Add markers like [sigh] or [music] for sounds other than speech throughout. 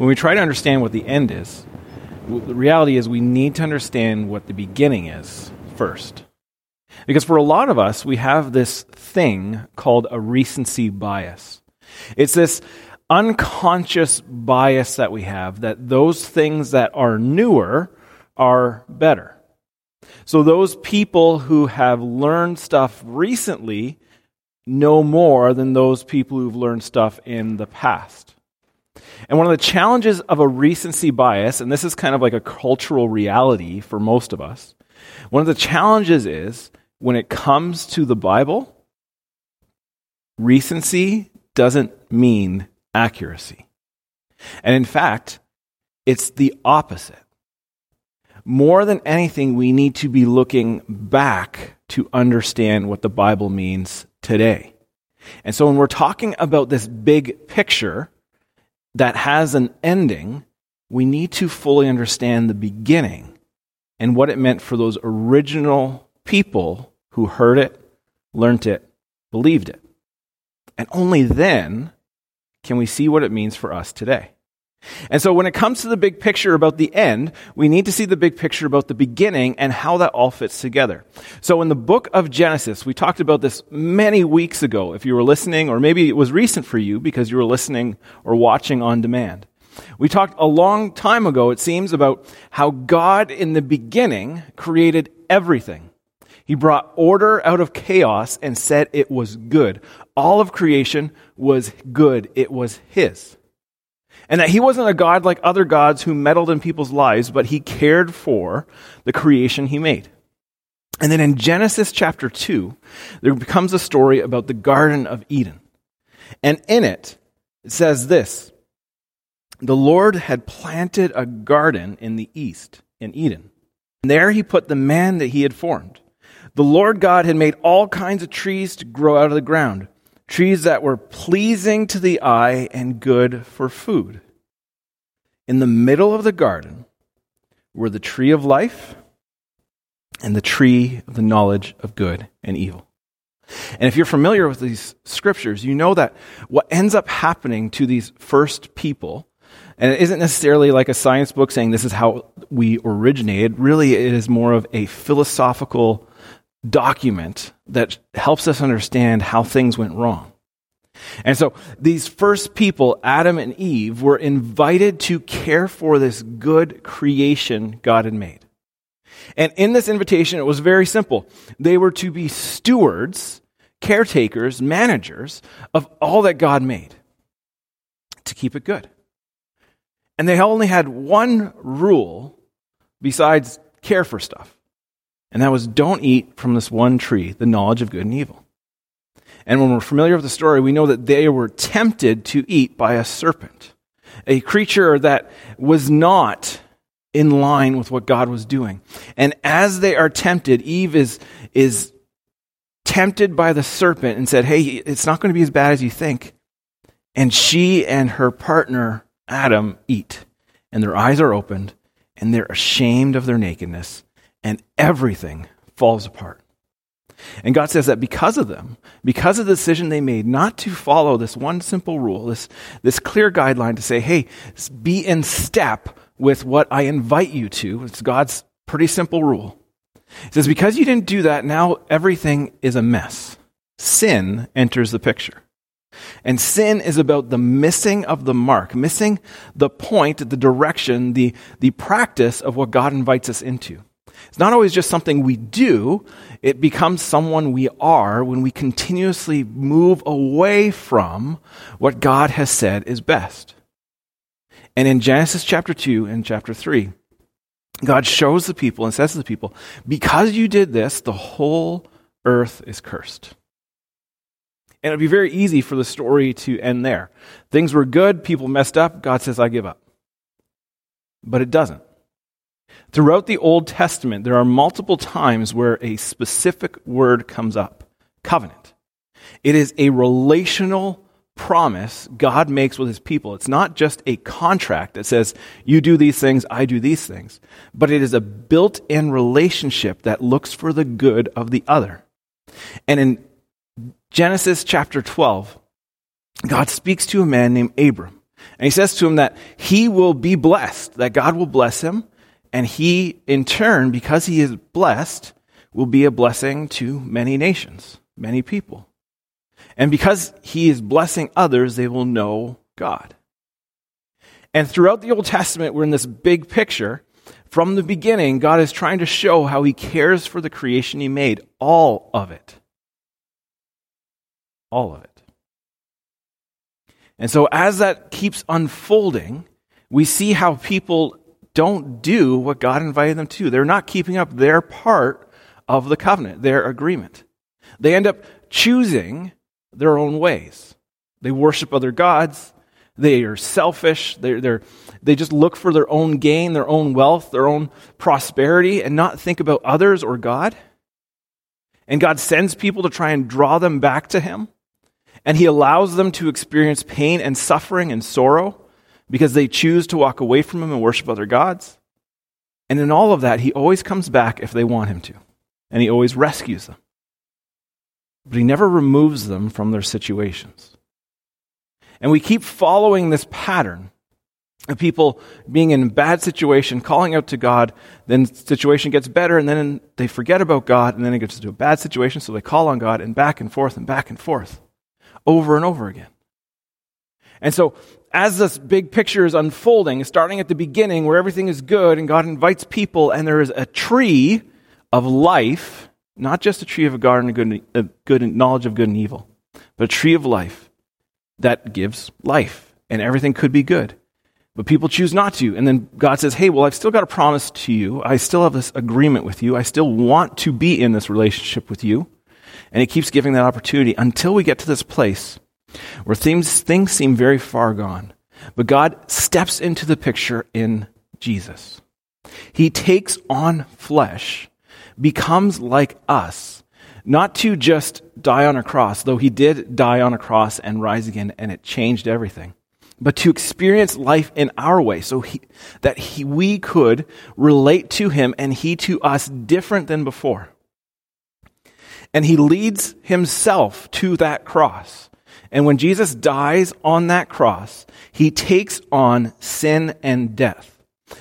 when we try to understand what the end is, the reality is we need to understand what the beginning is first. Because for a lot of us, we have this thing called a recency bias. It's this unconscious bias that we have that those things that are newer are better. So those people who have learned stuff recently know more than those people who've learned stuff in the past. And one of the challenges of a recency bias, and this is kind of like a cultural reality for most of us, one of the challenges is when it comes to the Bible, recency doesn't mean accuracy. And in fact, it's the opposite. More than anything, we need to be looking back to understand what the Bible means today. And so when we're talking about this big picture that has an ending, we need to fully understand the beginning and what it meant for those original people who heard it, learnt it, believed it. And only then can we see what it means for us today. And so when it comes to the big picture about the end, we need to see the big picture about the beginning and how that all fits together. So in the book of Genesis, we talked about this many weeks ago, if you were listening, or maybe it was recent for you because you were listening or watching on demand. We talked a long time ago, it seems, about how God in the beginning created everything. He brought order out of chaos and said it was good. All of creation was good. It was His. And that he wasn't a God like other gods who meddled in people's lives, but he cared for the creation he made. And then in Genesis chapter 2, there becomes a story about the Garden of Eden. And in it, it says this The Lord had planted a garden in the east, in Eden. And there he put the man that he had formed. The Lord God had made all kinds of trees to grow out of the ground trees that were pleasing to the eye and good for food. In the middle of the garden were the tree of life and the tree of the knowledge of good and evil. And if you're familiar with these scriptures, you know that what ends up happening to these first people, and it isn't necessarily like a science book saying this is how we originated, really, it is more of a philosophical document that helps us understand how things went wrong. And so these first people, Adam and Eve, were invited to care for this good creation God had made. And in this invitation, it was very simple. They were to be stewards, caretakers, managers of all that God made to keep it good. And they only had one rule besides care for stuff. And that was don't eat from this one tree, the knowledge of good and evil. And when we're familiar with the story, we know that they were tempted to eat by a serpent, a creature that was not in line with what God was doing. And as they are tempted, Eve is, is tempted by the serpent and said, Hey, it's not going to be as bad as you think. And she and her partner, Adam, eat. And their eyes are opened, and they're ashamed of their nakedness and everything falls apart. And God says that because of them, because of the decision they made not to follow this one simple rule, this, this clear guideline to say, hey, be in step with what I invite you to, it's God's pretty simple rule. It says, because you didn't do that, now everything is a mess. Sin enters the picture. And sin is about the missing of the mark, missing the point, the direction, the, the practice of what God invites us into. It's not always just something we do, it becomes someone we are when we continuously move away from what God has said is best. And in Genesis chapter 2 and chapter 3, God shows the people and says to the people, Because you did this, the whole earth is cursed. And it'd be very easy for the story to end there. Things were good, people messed up, God says, I give up. But it doesn't. Throughout the Old Testament, there are multiple times where a specific word comes up covenant. It is a relational promise God makes with his people. It's not just a contract that says, you do these things, I do these things, but it is a built in relationship that looks for the good of the other. And in Genesis chapter 12, God speaks to a man named Abram. And he says to him that he will be blessed, that God will bless him, and he, in turn, because he is blessed, will be a blessing to many nations, many people. And because he is blessing others, they will know God. And throughout the Old Testament, we're in this big picture. From the beginning, God is trying to show how he cares for the creation he made, all of it. All of it. And so, as that keeps unfolding, we see how people don't do what God invited them to. They're not keeping up their part of the covenant, their agreement. They end up choosing their own ways. They worship other gods. They are selfish. They're, they're, they just look for their own gain, their own wealth, their own prosperity, and not think about others or God. And God sends people to try and draw them back to Him. And He allows them to experience pain and suffering and sorrow because they choose to walk away from Him and worship other gods. And in all of that, He always comes back if they want Him to. And He always rescues them. But He never removes them from their situations. And we keep following this pattern of people being in a bad situation, calling out to God, then the situation gets better, and then they forget about God, and then it gets to a bad situation, so they call on God, and back and forth and back and forth, over and over again. And so as this big picture is unfolding, starting at the beginning where everything is good and God invites people and there is a tree of life, not just a tree of a garden of good, of good knowledge of good and evil, but a tree of life that gives life and everything could be good. But people choose not to. And then God says, Hey, well, I've still got a promise to you. I still have this agreement with you. I still want to be in this relationship with you. And He keeps giving that opportunity until we get to this place where things, things seem very far gone. But God steps into the picture in Jesus. He takes on flesh, becomes like us, not to just die on a cross, though he did die on a cross and rise again, and it changed everything, but to experience life in our way, so he, that he, we could relate to him and he to us different than before. And he leads himself to that cross. And when Jesus dies on that cross, he takes on sin and death.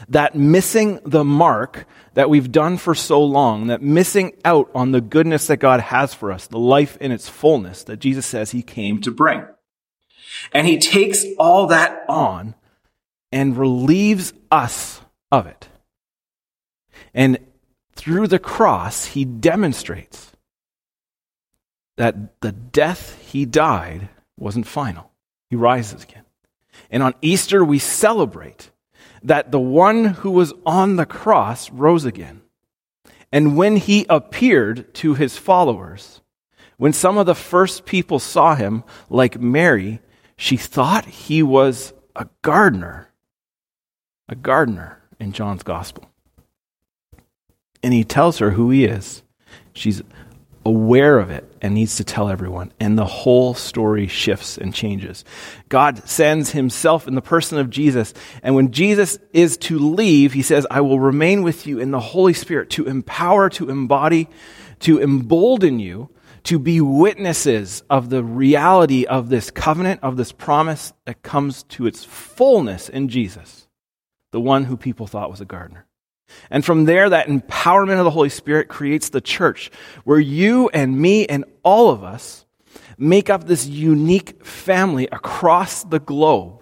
That missing the mark that we've done for so long, that missing out on the goodness that God has for us, the life in its fullness that Jesus says he came to bring. And he takes all that on and relieves us of it. And through the cross, he demonstrates that the death he died wasn't final. He rises again. And on Easter, we celebrate that the one who was on the cross rose again. And when he appeared to his followers, when some of the first people saw him, like Mary, she thought he was a gardener. A gardener in John's gospel. And he tells her who he is. She's aware of it and needs to tell everyone. And the whole story shifts and changes. God sends himself in the person of Jesus. And when Jesus is to leave, he says, I will remain with you in the Holy Spirit to empower, to embody, to embolden you to be witnesses of the reality of this covenant, of this promise that comes to its fullness in Jesus, the one who people thought was a gardener. And from there, that empowerment of the Holy Spirit creates the church where you and me and all of us make up this unique family across the globe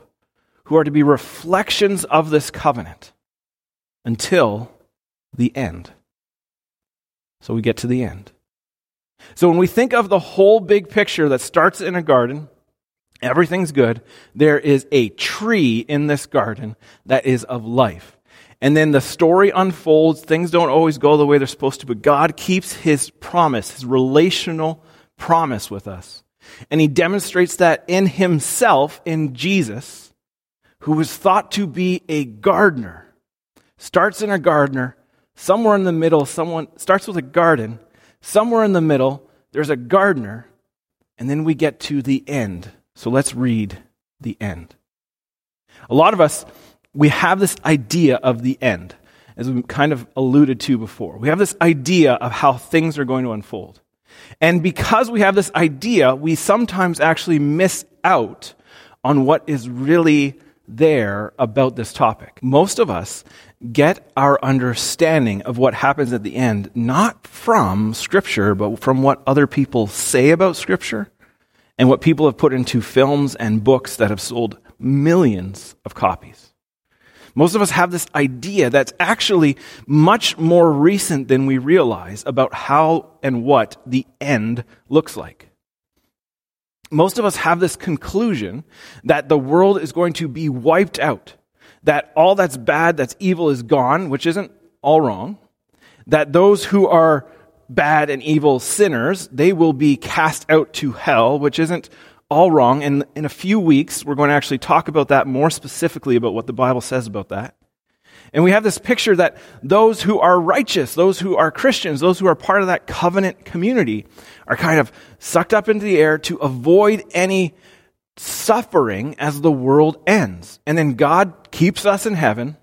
who are to be reflections of this covenant until the end. So we get to the end. So when we think of the whole big picture that starts in a garden, everything's good, there is a tree in this garden that is of life. And then the story unfolds. Things don't always go the way they're supposed to, but God keeps his promise, his relational promise with us. And he demonstrates that in himself, in Jesus, who was thought to be a gardener. Starts in a gardener, somewhere in the middle, someone starts with a garden, somewhere in the middle, there's a gardener, and then we get to the end. So let's read the end. A lot of us we have this idea of the end, as we kind of alluded to before. We have this idea of how things are going to unfold. And because we have this idea, we sometimes actually miss out on what is really there about this topic. Most of us get our understanding of what happens at the end not from Scripture, but from what other people say about Scripture and what people have put into films and books that have sold millions of copies. Most of us have this idea that's actually much more recent than we realize about how and what the end looks like. Most of us have this conclusion that the world is going to be wiped out, that all that's bad, that's evil is gone, which isn't all wrong, that those who are bad and evil sinners, they will be cast out to hell, which isn't all wrong. And in a few weeks, we're going to actually talk about that more specifically about what the Bible says about that. And we have this picture that those who are righteous, those who are Christians, those who are part of that covenant community are kind of sucked up into the air to avoid any suffering as the world ends. And then God keeps us in heaven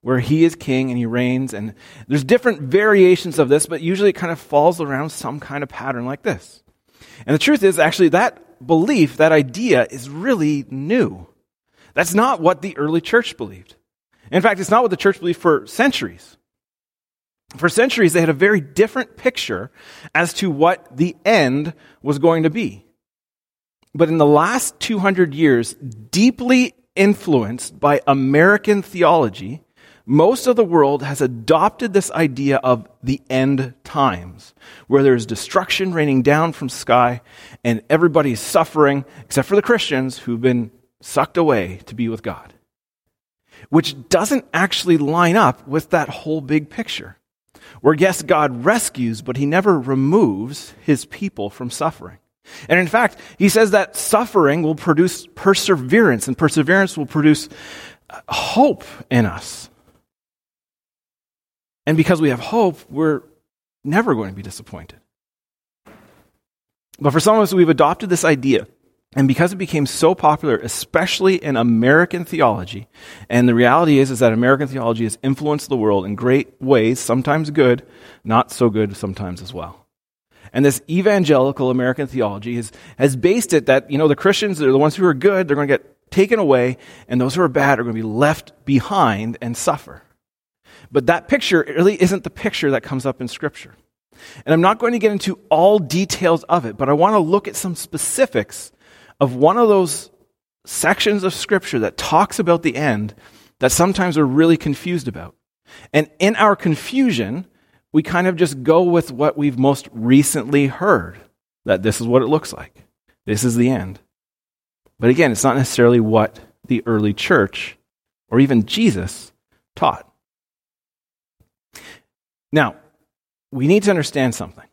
where he is king and he reigns. And there's different variations of this, but usually it kind of falls around some kind of pattern like this. And the truth is, actually, that belief, that idea is really new. That's not what the early church believed. In fact, it's not what the church believed for centuries. For centuries, they had a very different picture as to what the end was going to be. But in the last 200 years, deeply influenced by American theology, most of the world has adopted this idea of the end times, where there's destruction raining down from sky and everybody's suffering, except for the Christians who've been sucked away to be with God. Which doesn't actually line up with that whole big picture. Where, yes, God rescues, but he never removes his people from suffering. And in fact, he says that suffering will produce perseverance, and perseverance will produce uh, hope in us. And because we have hope, we're never going to be disappointed. But for some of us, we've adopted this idea. And because it became so popular, especially in American theology, and the reality is, is that American theology has influenced the world in great ways, sometimes good, not so good sometimes as well. And this evangelical American theology has, has based it that, you know, the Christians, are the ones who are good, they're going to get taken away, and those who are bad are going to be left behind and suffer. But that picture really isn't the picture that comes up in Scripture. And I'm not going to get into all details of it, but I want to look at some specifics of one of those sections of Scripture that talks about the end that sometimes we're really confused about. And in our confusion, we kind of just go with what we've most recently heard that this is what it looks like. This is the end. But again, it's not necessarily what the early church or even Jesus taught. Now, we need to understand something.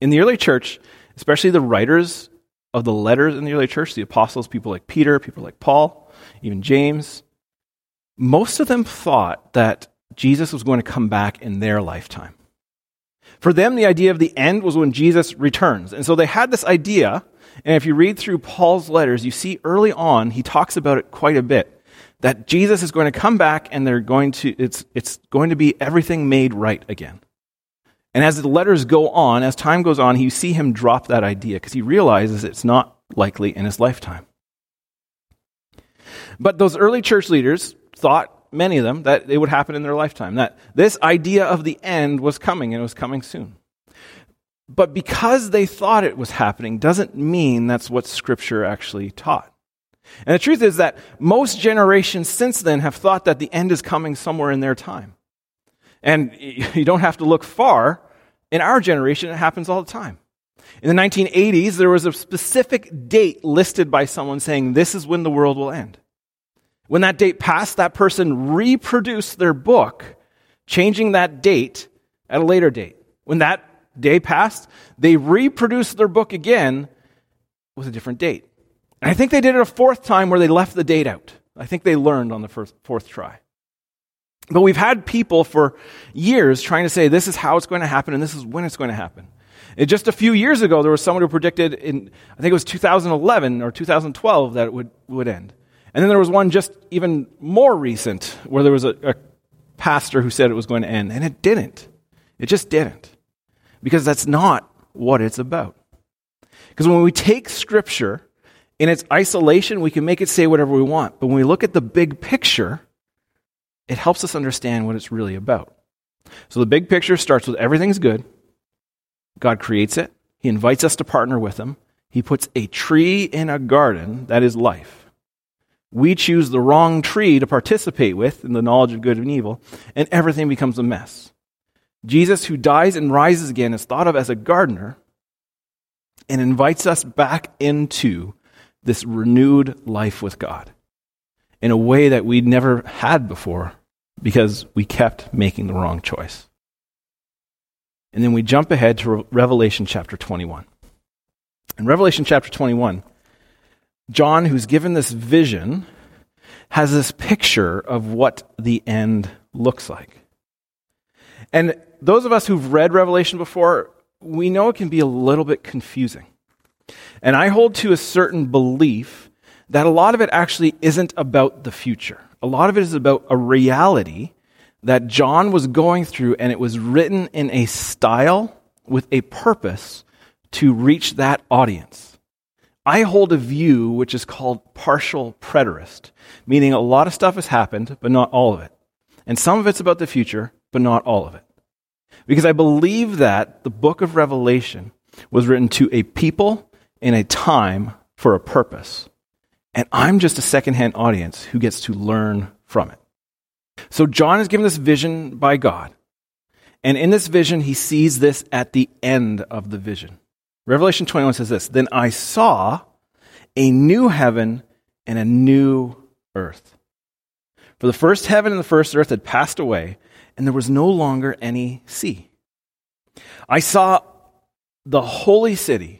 In the early church, especially the writers of the letters in the early church, the apostles, people like Peter, people like Paul, even James, most of them thought that Jesus was going to come back in their lifetime. For them, the idea of the end was when Jesus returns. And so they had this idea, and if you read through Paul's letters, you see early on, he talks about it quite a bit that Jesus is going to come back and they're going to, it's, it's going to be everything made right again. And as the letters go on, as time goes on, you see him drop that idea because he realizes it's not likely in his lifetime. But those early church leaders thought, many of them, that it would happen in their lifetime, that this idea of the end was coming and it was coming soon. But because they thought it was happening doesn't mean that's what Scripture actually taught. And the truth is that most generations since then have thought that the end is coming somewhere in their time. And [laughs] you don't have to look far. In our generation, it happens all the time. In the 1980s, there was a specific date listed by someone saying, This is when the world will end. When that date passed, that person reproduced their book, changing that date at a later date. When that day passed, they reproduced their book again with a different date. And I think they did it a fourth time where they left the date out. I think they learned on the first, fourth try. But we've had people for years trying to say this is how it's going to happen and this is when it's going to happen. And just a few years ago, there was someone who predicted in, I think it was 2011 or 2012 that it would, would end. And then there was one just even more recent where there was a, a pastor who said it was going to end, and it didn't. It just didn't. Because that's not what it's about. Because when we take Scripture In its isolation, we can make it say whatever we want. But when we look at the big picture, it helps us understand what it's really about. So the big picture starts with everything's good. God creates it. He invites us to partner with Him. He puts a tree in a garden that is life. We choose the wrong tree to participate with in the knowledge of good and evil, and everything becomes a mess. Jesus, who dies and rises again, is thought of as a gardener and invites us back into this renewed life with God in a way that we'd never had before because we kept making the wrong choice. And then we jump ahead to Revelation chapter 21. In Revelation chapter 21, John, who's given this vision, has this picture of what the end looks like. And those of us who've read Revelation before, we know it can be a little bit confusing. And I hold to a certain belief that a lot of it actually isn't about the future. A lot of it is about a reality that John was going through, and it was written in a style with a purpose to reach that audience. I hold a view which is called partial preterist, meaning a lot of stuff has happened, but not all of it. And some of it's about the future, but not all of it. Because I believe that the book of Revelation was written to a people in a time for a purpose. And I'm just a secondhand audience who gets to learn from it. So John is given this vision by God. And in this vision, he sees this at the end of the vision. Revelation 21 says this Then I saw a new heaven and a new earth. For the first heaven and the first earth had passed away, and there was no longer any sea. I saw the holy city,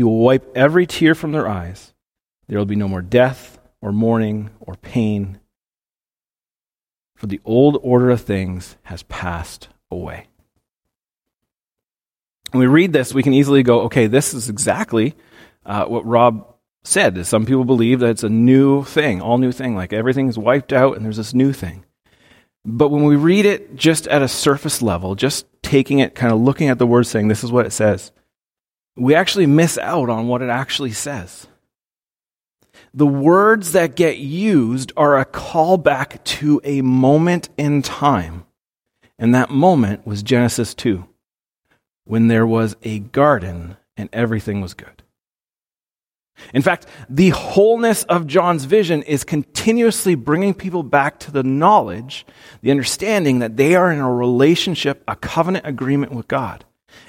He will wipe every tear from their eyes. There will be no more death, or mourning, or pain for the old order of things has passed away. When we read this, we can easily go, okay, this is exactly uh, what Rob said. Some people believe that it's a new thing, all new thing, like everything's wiped out and there's this new thing. But when we read it just at a surface level, just taking it, kind of looking at the words, saying, this is what it says, we actually miss out on what it actually says the words that get used are a callback to a moment in time. And that moment was Genesis 2, when there was a garden and everything was good. In fact, the wholeness of John's vision is continuously bringing people back to the knowledge, the understanding that they are in a relationship, a covenant agreement with God,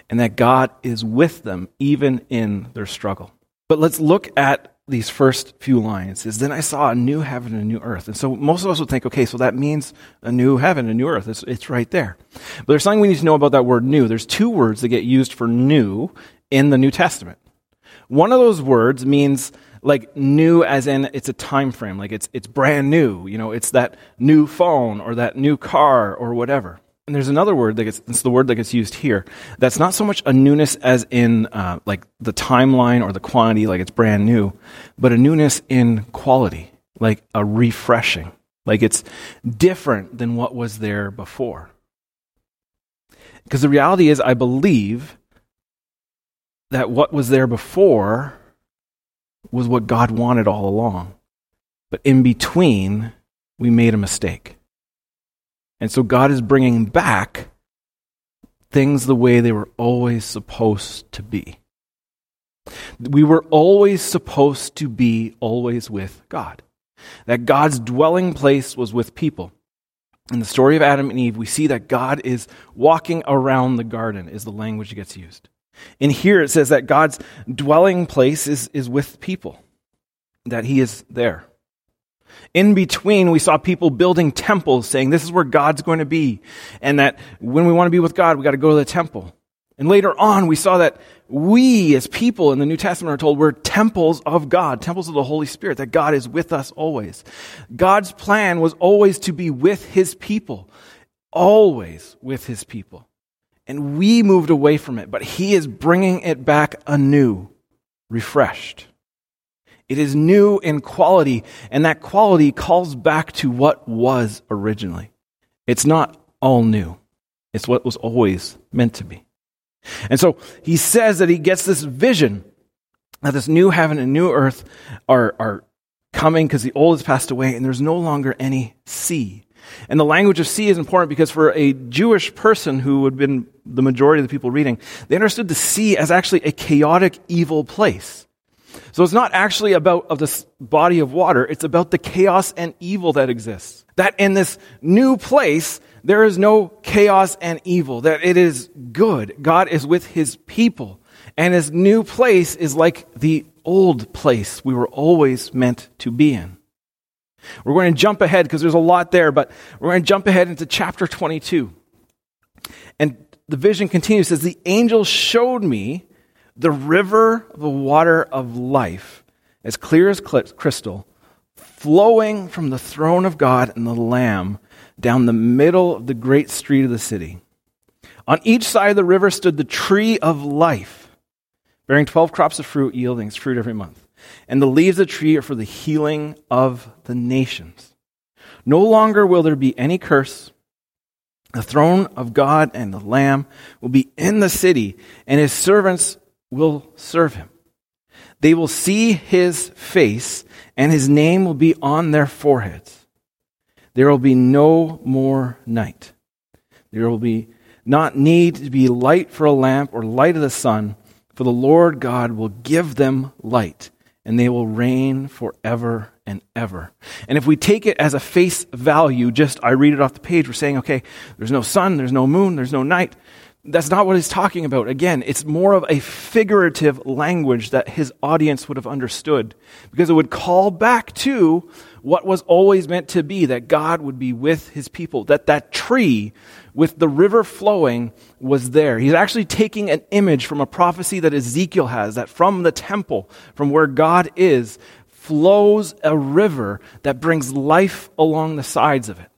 and that God is with them even in their struggle. But let's look at these first few lines is then I saw a new heaven and a new earth. And so most of us would think, okay, so that means a new heaven, a new earth. It's, it's right there. But there's something we need to know about that word new. There's two words that get used for new in the New Testament. One of those words means like new as in it's a time frame, like it's, it's brand new. You know, it's that new phone or that new car or whatever. And there's another word that gets, it's the word that gets used here. That's not so much a newness as in uh, like the timeline or the quantity, like it's brand new, but a newness in quality, like a refreshing, like it's different than what was there before. Because the reality is, I believe that what was there before was what God wanted all along. But in between, we made a mistake. And so God is bringing back things the way they were always supposed to be. We were always supposed to be always with God. That God's dwelling place was with people. In the story of Adam and Eve, we see that God is walking around the garden, is the language that gets used. In here, it says that God's dwelling place is, is with people, that He is there. In between, we saw people building temples saying this is where God's going to be. And that when we want to be with God, we got to go to the temple. And later on, we saw that we as people in the New Testament are told we're temples of God, temples of the Holy Spirit, that God is with us always. God's plan was always to be with his people, always with his people. And we moved away from it, but he is bringing it back anew, refreshed. It is new in quality, and that quality calls back to what was originally. It's not all new. It's what was always meant to be. And so he says that he gets this vision that this new heaven and new earth are, are coming because the old has passed away and there's no longer any sea. And the language of sea is important because for a Jewish person who would have been the majority of the people reading, they understood the sea as actually a chaotic, evil place. So it's not actually about of this body of water, it's about the chaos and evil that exists. That in this new place, there is no chaos and evil, that it is good. God is with his people. And his new place is like the old place we were always meant to be in. We're going to jump ahead because there's a lot there, but we're going to jump ahead into chapter 22. And the vision continues, says, The angel showed me the river the water of life, as clear as crystal, flowing from the throne of God and the Lamb down the middle of the great street of the city. On each side of the river stood the tree of life, bearing 12 crops of fruit, yielding its fruit every month. And the leaves of the tree are for the healing of the nations. No longer will there be any curse. The throne of God and the Lamb will be in the city, and his servants will serve him. They will see his face, and his name will be on their foreheads. There will be no more night. There will be not need to be light for a lamp or light of the sun, for the Lord God will give them light, and they will reign forever and ever. And if we take it as a face value, just I read it off the page, we're saying, okay, there's no sun, there's no moon, there's no night. That's not what he's talking about. Again, it's more of a figurative language that his audience would have understood because it would call back to what was always meant to be that God would be with his people, that that tree with the river flowing was there. He's actually taking an image from a prophecy that Ezekiel has that from the temple, from where God is, flows a river that brings life along the sides of it.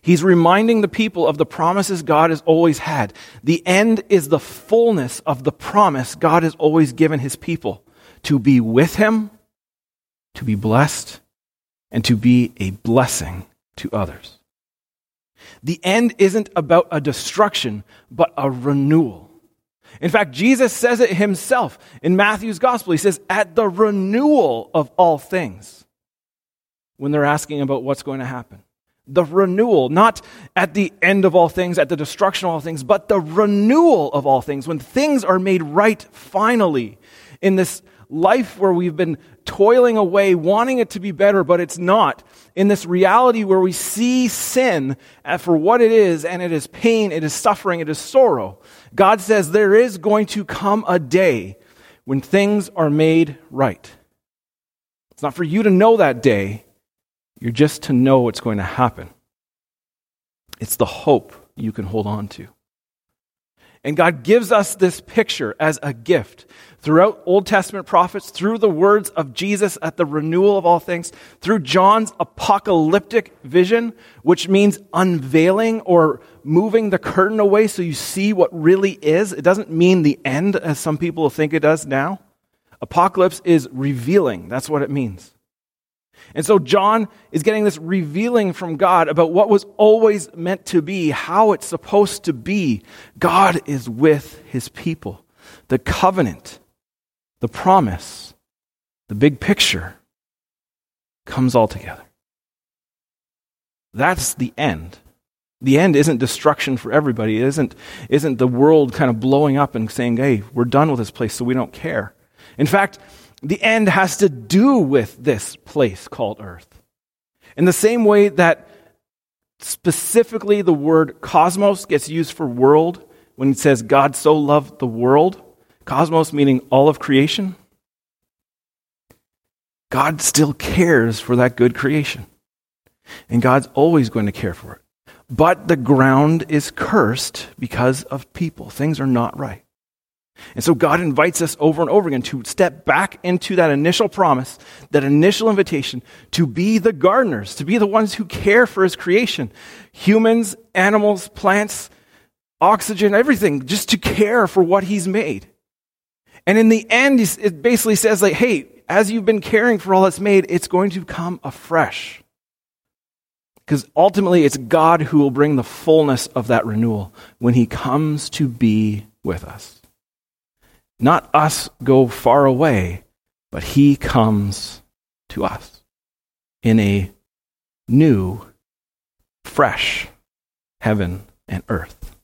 He's reminding the people of the promises God has always had. The end is the fullness of the promise God has always given his people to be with him, to be blessed, and to be a blessing to others. The end isn't about a destruction, but a renewal. In fact, Jesus says it himself in Matthew's gospel. He says, at the renewal of all things, when they're asking about what's going to happen the renewal, not at the end of all things, at the destruction of all things, but the renewal of all things, when things are made right finally in this life where we've been toiling away, wanting it to be better, but it's not. In this reality where we see sin for what it is, and it is pain, it is suffering, it is sorrow. God says there is going to come a day when things are made right. It's not for you to know that day, you're just to know what's going to happen. It's the hope you can hold on to. And God gives us this picture as a gift throughout Old Testament prophets, through the words of Jesus at the renewal of all things, through John's apocalyptic vision, which means unveiling or moving the curtain away so you see what really is. It doesn't mean the end, as some people think it does now. Apocalypse is revealing. That's what it means. And so John is getting this revealing from God about what was always meant to be, how it's supposed to be. God is with his people. The covenant, the promise, the big picture comes all together. That's the end. The end isn't destruction for everybody. It isn't, isn't the world kind of blowing up and saying, hey, we're done with this place, so we don't care. In fact, the end has to do with this place called earth. In the same way that specifically the word cosmos gets used for world when it says God so loved the world, cosmos meaning all of creation, God still cares for that good creation. And God's always going to care for it. but the ground is cursed because of people. Things are not right. And so God invites us over and over again to step back into that initial promise, that initial invitation to be the gardeners, to be the ones who care for his creation. Humans, animals, plants, oxygen, everything, just to care for what he's made. And in the end, it basically says like, hey, as you've been caring for all that's made, it's going to come afresh. Because ultimately, it's God who will bring the fullness of that renewal when he comes to be with us. Not us go far away, but he comes to us in a new, fresh heaven and earth.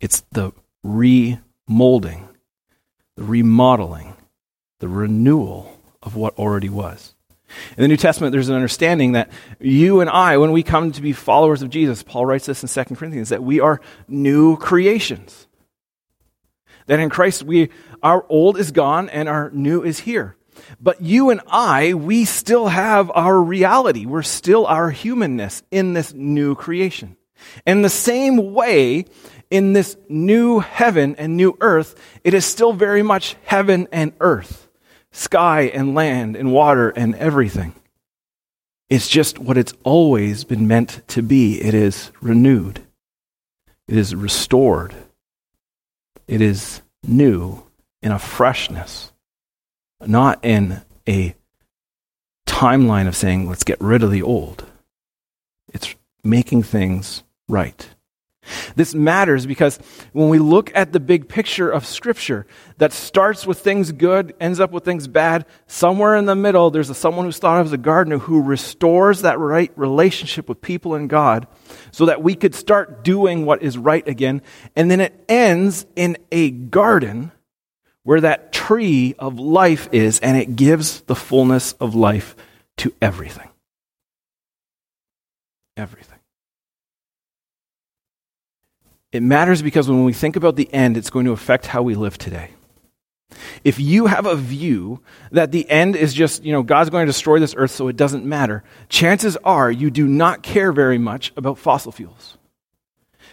It's the remolding, the remodeling, the renewal of what already was. In the New Testament, there's an understanding that you and I, when we come to be followers of Jesus, Paul writes this in 2 Corinthians, that we are new creations. That in Christ, we, our old is gone and our new is here. But you and I, we still have our reality. We're still our humanness in this new creation. In the same way, in this new heaven and new earth, it is still very much heaven and earth, sky and land and water and everything. It's just what it's always been meant to be. It is renewed, it is restored, it is new in a freshness, not in a timeline of saying, let's get rid of the old. It's making things right. This matters because when we look at the big picture of Scripture that starts with things good, ends up with things bad, somewhere in the middle, there's a, someone who's thought of as a gardener who restores that right relationship with people and God so that we could start doing what is right again. And then it ends in a garden where that tree of life is, and it gives the fullness of life to everything. Everything. It matters because when we think about the end, it's going to affect how we live today. If you have a view that the end is just, you know, God's going to destroy this earth so it doesn't matter, chances are you do not care very much about fossil fuels.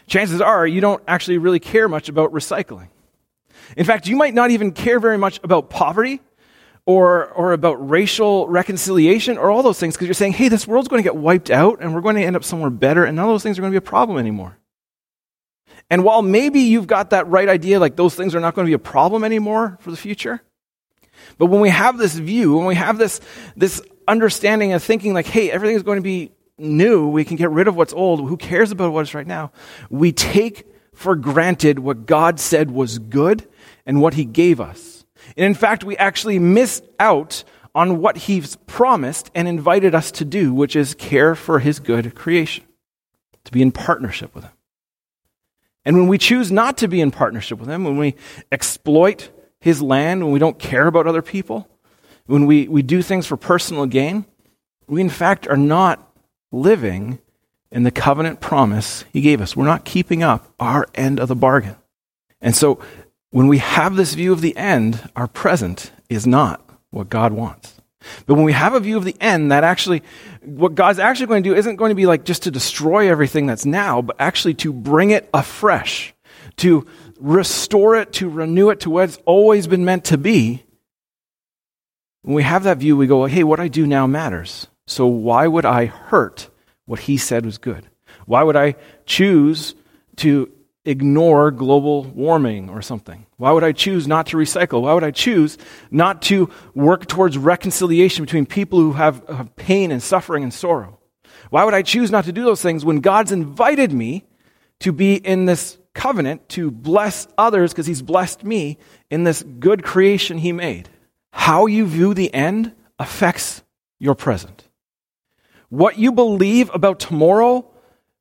Chances are you don't actually really care much about recycling. In fact, you might not even care very much about poverty or, or about racial reconciliation or all those things because you're saying, hey, this world's going to get wiped out and we're going to end up somewhere better and none of those things are going to be a problem anymore. And while maybe you've got that right idea, like those things are not going to be a problem anymore for the future, but when we have this view, when we have this, this understanding of thinking like, hey, everything is going to be new, we can get rid of what's old, who cares about what's right now? We take for granted what God said was good and what He gave us. And in fact, we actually miss out on what He's promised and invited us to do, which is care for His good creation, to be in partnership with Him. And when we choose not to be in partnership with Him, when we exploit His land, when we don't care about other people, when we, we do things for personal gain, we in fact are not living in the covenant promise He gave us. We're not keeping up our end of the bargain. And so when we have this view of the end, our present is not what God wants. But when we have a view of the end, that actually, what God's actually going to do isn't going to be like just to destroy everything that's now, but actually to bring it afresh, to restore it, to renew it to what it's always been meant to be. When we have that view, we go, hey, what I do now matters. So why would I hurt what he said was good? Why would I choose to ignore global warming or something? Why would I choose not to recycle? Why would I choose not to work towards reconciliation between people who have, have, pain and suffering and sorrow? Why would I choose not to do those things when God's invited me to be in this covenant to bless others because He's blessed me in this good creation He made? How you view the end affects your present. What you believe about tomorrow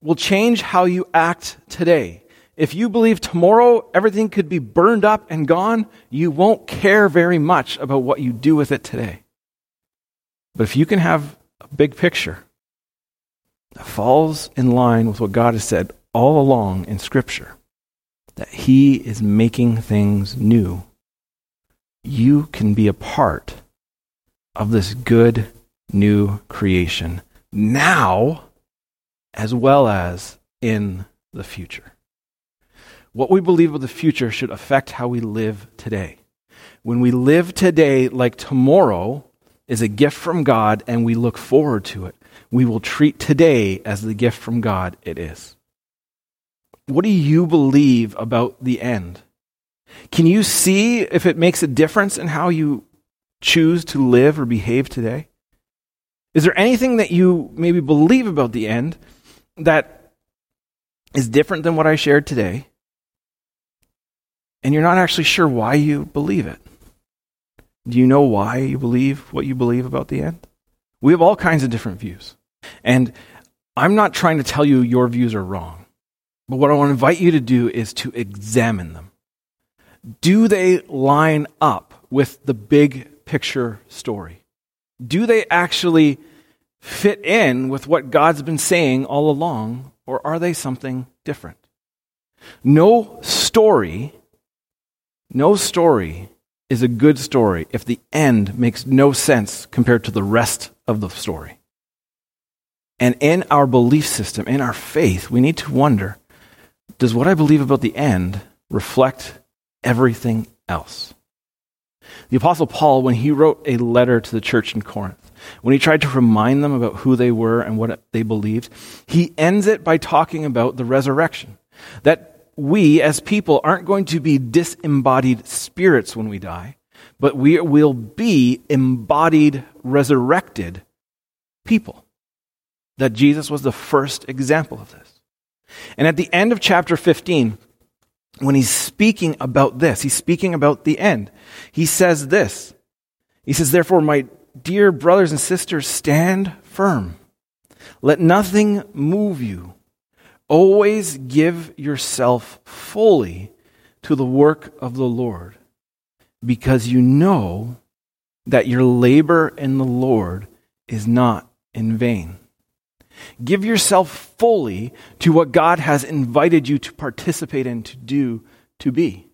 will change how you act today. If you believe tomorrow everything could be burned up and gone, you won't care very much about what you do with it today. But if you can have a big picture that falls in line with what God has said all along in Scripture, that He is making things new, you can be a part of this good new creation now as well as in the future. What we believe of the future should affect how we live today. When we live today like tomorrow is a gift from God and we look forward to it, we will treat today as the gift from God it is. What do you believe about the end? Can you see if it makes a difference in how you choose to live or behave today? Is there anything that you maybe believe about the end that is different than what I shared today? And you're not actually sure why you believe it. Do you know why you believe what you believe about the end? We have all kinds of different views. And I'm not trying to tell you your views are wrong. But what I want to invite you to do is to examine them. Do they line up with the big picture story? Do they actually fit in with what God's been saying all along, or are they something different? No story, no story is a good story if the end makes no sense compared to the rest of the story. And in our belief system, in our faith, we need to wonder does what I believe about the end reflect everything else? The Apostle Paul, when he wrote a letter to the church in Corinth, when he tried to remind them about who they were and what they believed, he ends it by talking about the resurrection. That we as people aren't going to be disembodied spirits when we die, but we will be embodied, resurrected people. That Jesus was the first example of this. And at the end of chapter 15, when he's speaking about this, he's speaking about the end. He says this. He says, Therefore, my dear brothers and sisters, stand firm. Let nothing move you. Always give yourself fully to the work of the Lord, because you know that your labor in the Lord is not in vain. Give yourself fully to what God has invited you to participate in, to do, to be.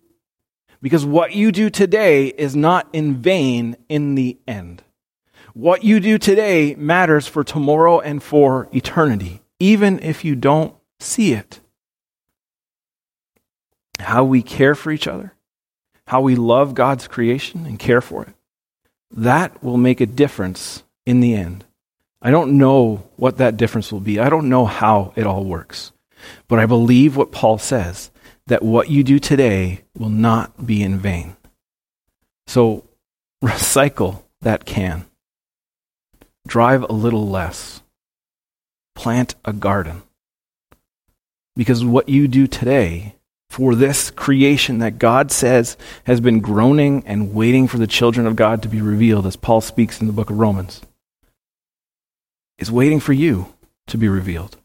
Because what you do today is not in vain in the end. What you do today matters for tomorrow and for eternity, even if you don't see it. How we care for each other, how we love God's creation and care for it, that will make a difference in the end. I don't know what that difference will be. I don't know how it all works. But I believe what Paul says that what you do today will not be in vain. So [laughs] recycle that can. Drive a little less. Plant a garden. Because what you do today for this creation that God says has been groaning and waiting for the children of God to be revealed, as Paul speaks in the book of Romans is waiting for you to be revealed.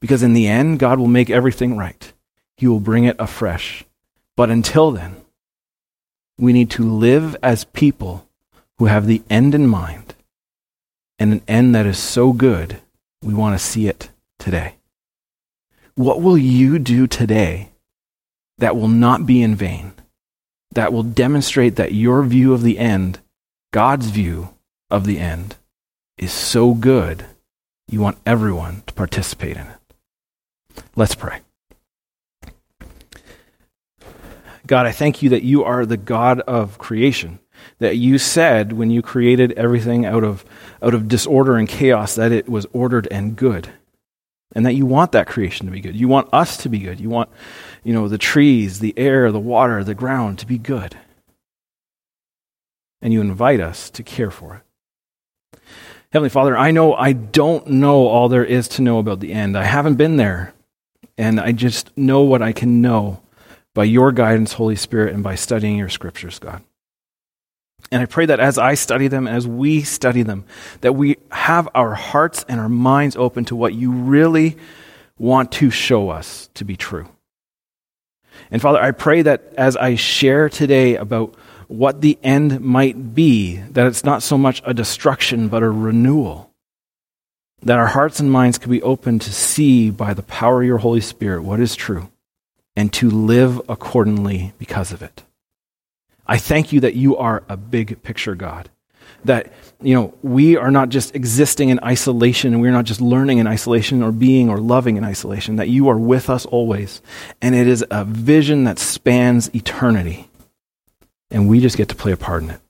Because in the end, God will make everything right. He will bring it afresh. But until then, we need to live as people who have the end in mind and an end that is so good, we want to see it today. What will you do today that will not be in vain? That will demonstrate that your view of the end, God's view of the end, is so good, you want everyone to participate in it. Let's pray. God, I thank you that you are the God of creation. That you said when you created everything out of, out of disorder and chaos that it was ordered and good. And that you want that creation to be good. You want us to be good. You want, you know, the trees, the air, the water, the ground to be good. And you invite us to care for it. Heavenly Father, I know I don't know all there is to know about the end. I haven't been there. And I just know what I can know by your guidance, Holy Spirit, and by studying your scriptures, God. And I pray that as I study them, as we study them, that we have our hearts and our minds open to what you really want to show us to be true. And Father, I pray that as I share today about what the end might be, that it's not so much a destruction, but a renewal. That our hearts and minds can be open to see by the power of your Holy Spirit what is true and to live accordingly because of it. I thank you that you are a big picture God, that you know we are not just existing in isolation and we're not just learning in isolation or being or loving in isolation. That you are with us always. And it is a vision that spans eternity. And we just get to play a part in it.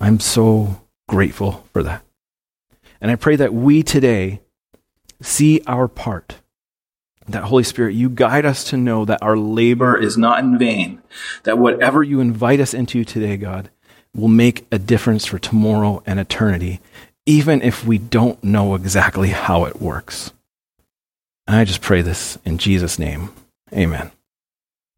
I'm so grateful for that. And i pray that we today see our part that Holy Spirit, you guide us to know that our labor is not in vain, that whatever you invite us into today, God, will make a difference for tomorrow and eternity, even if we don't know exactly how it works. And I just pray this in Jesus' name. Amen.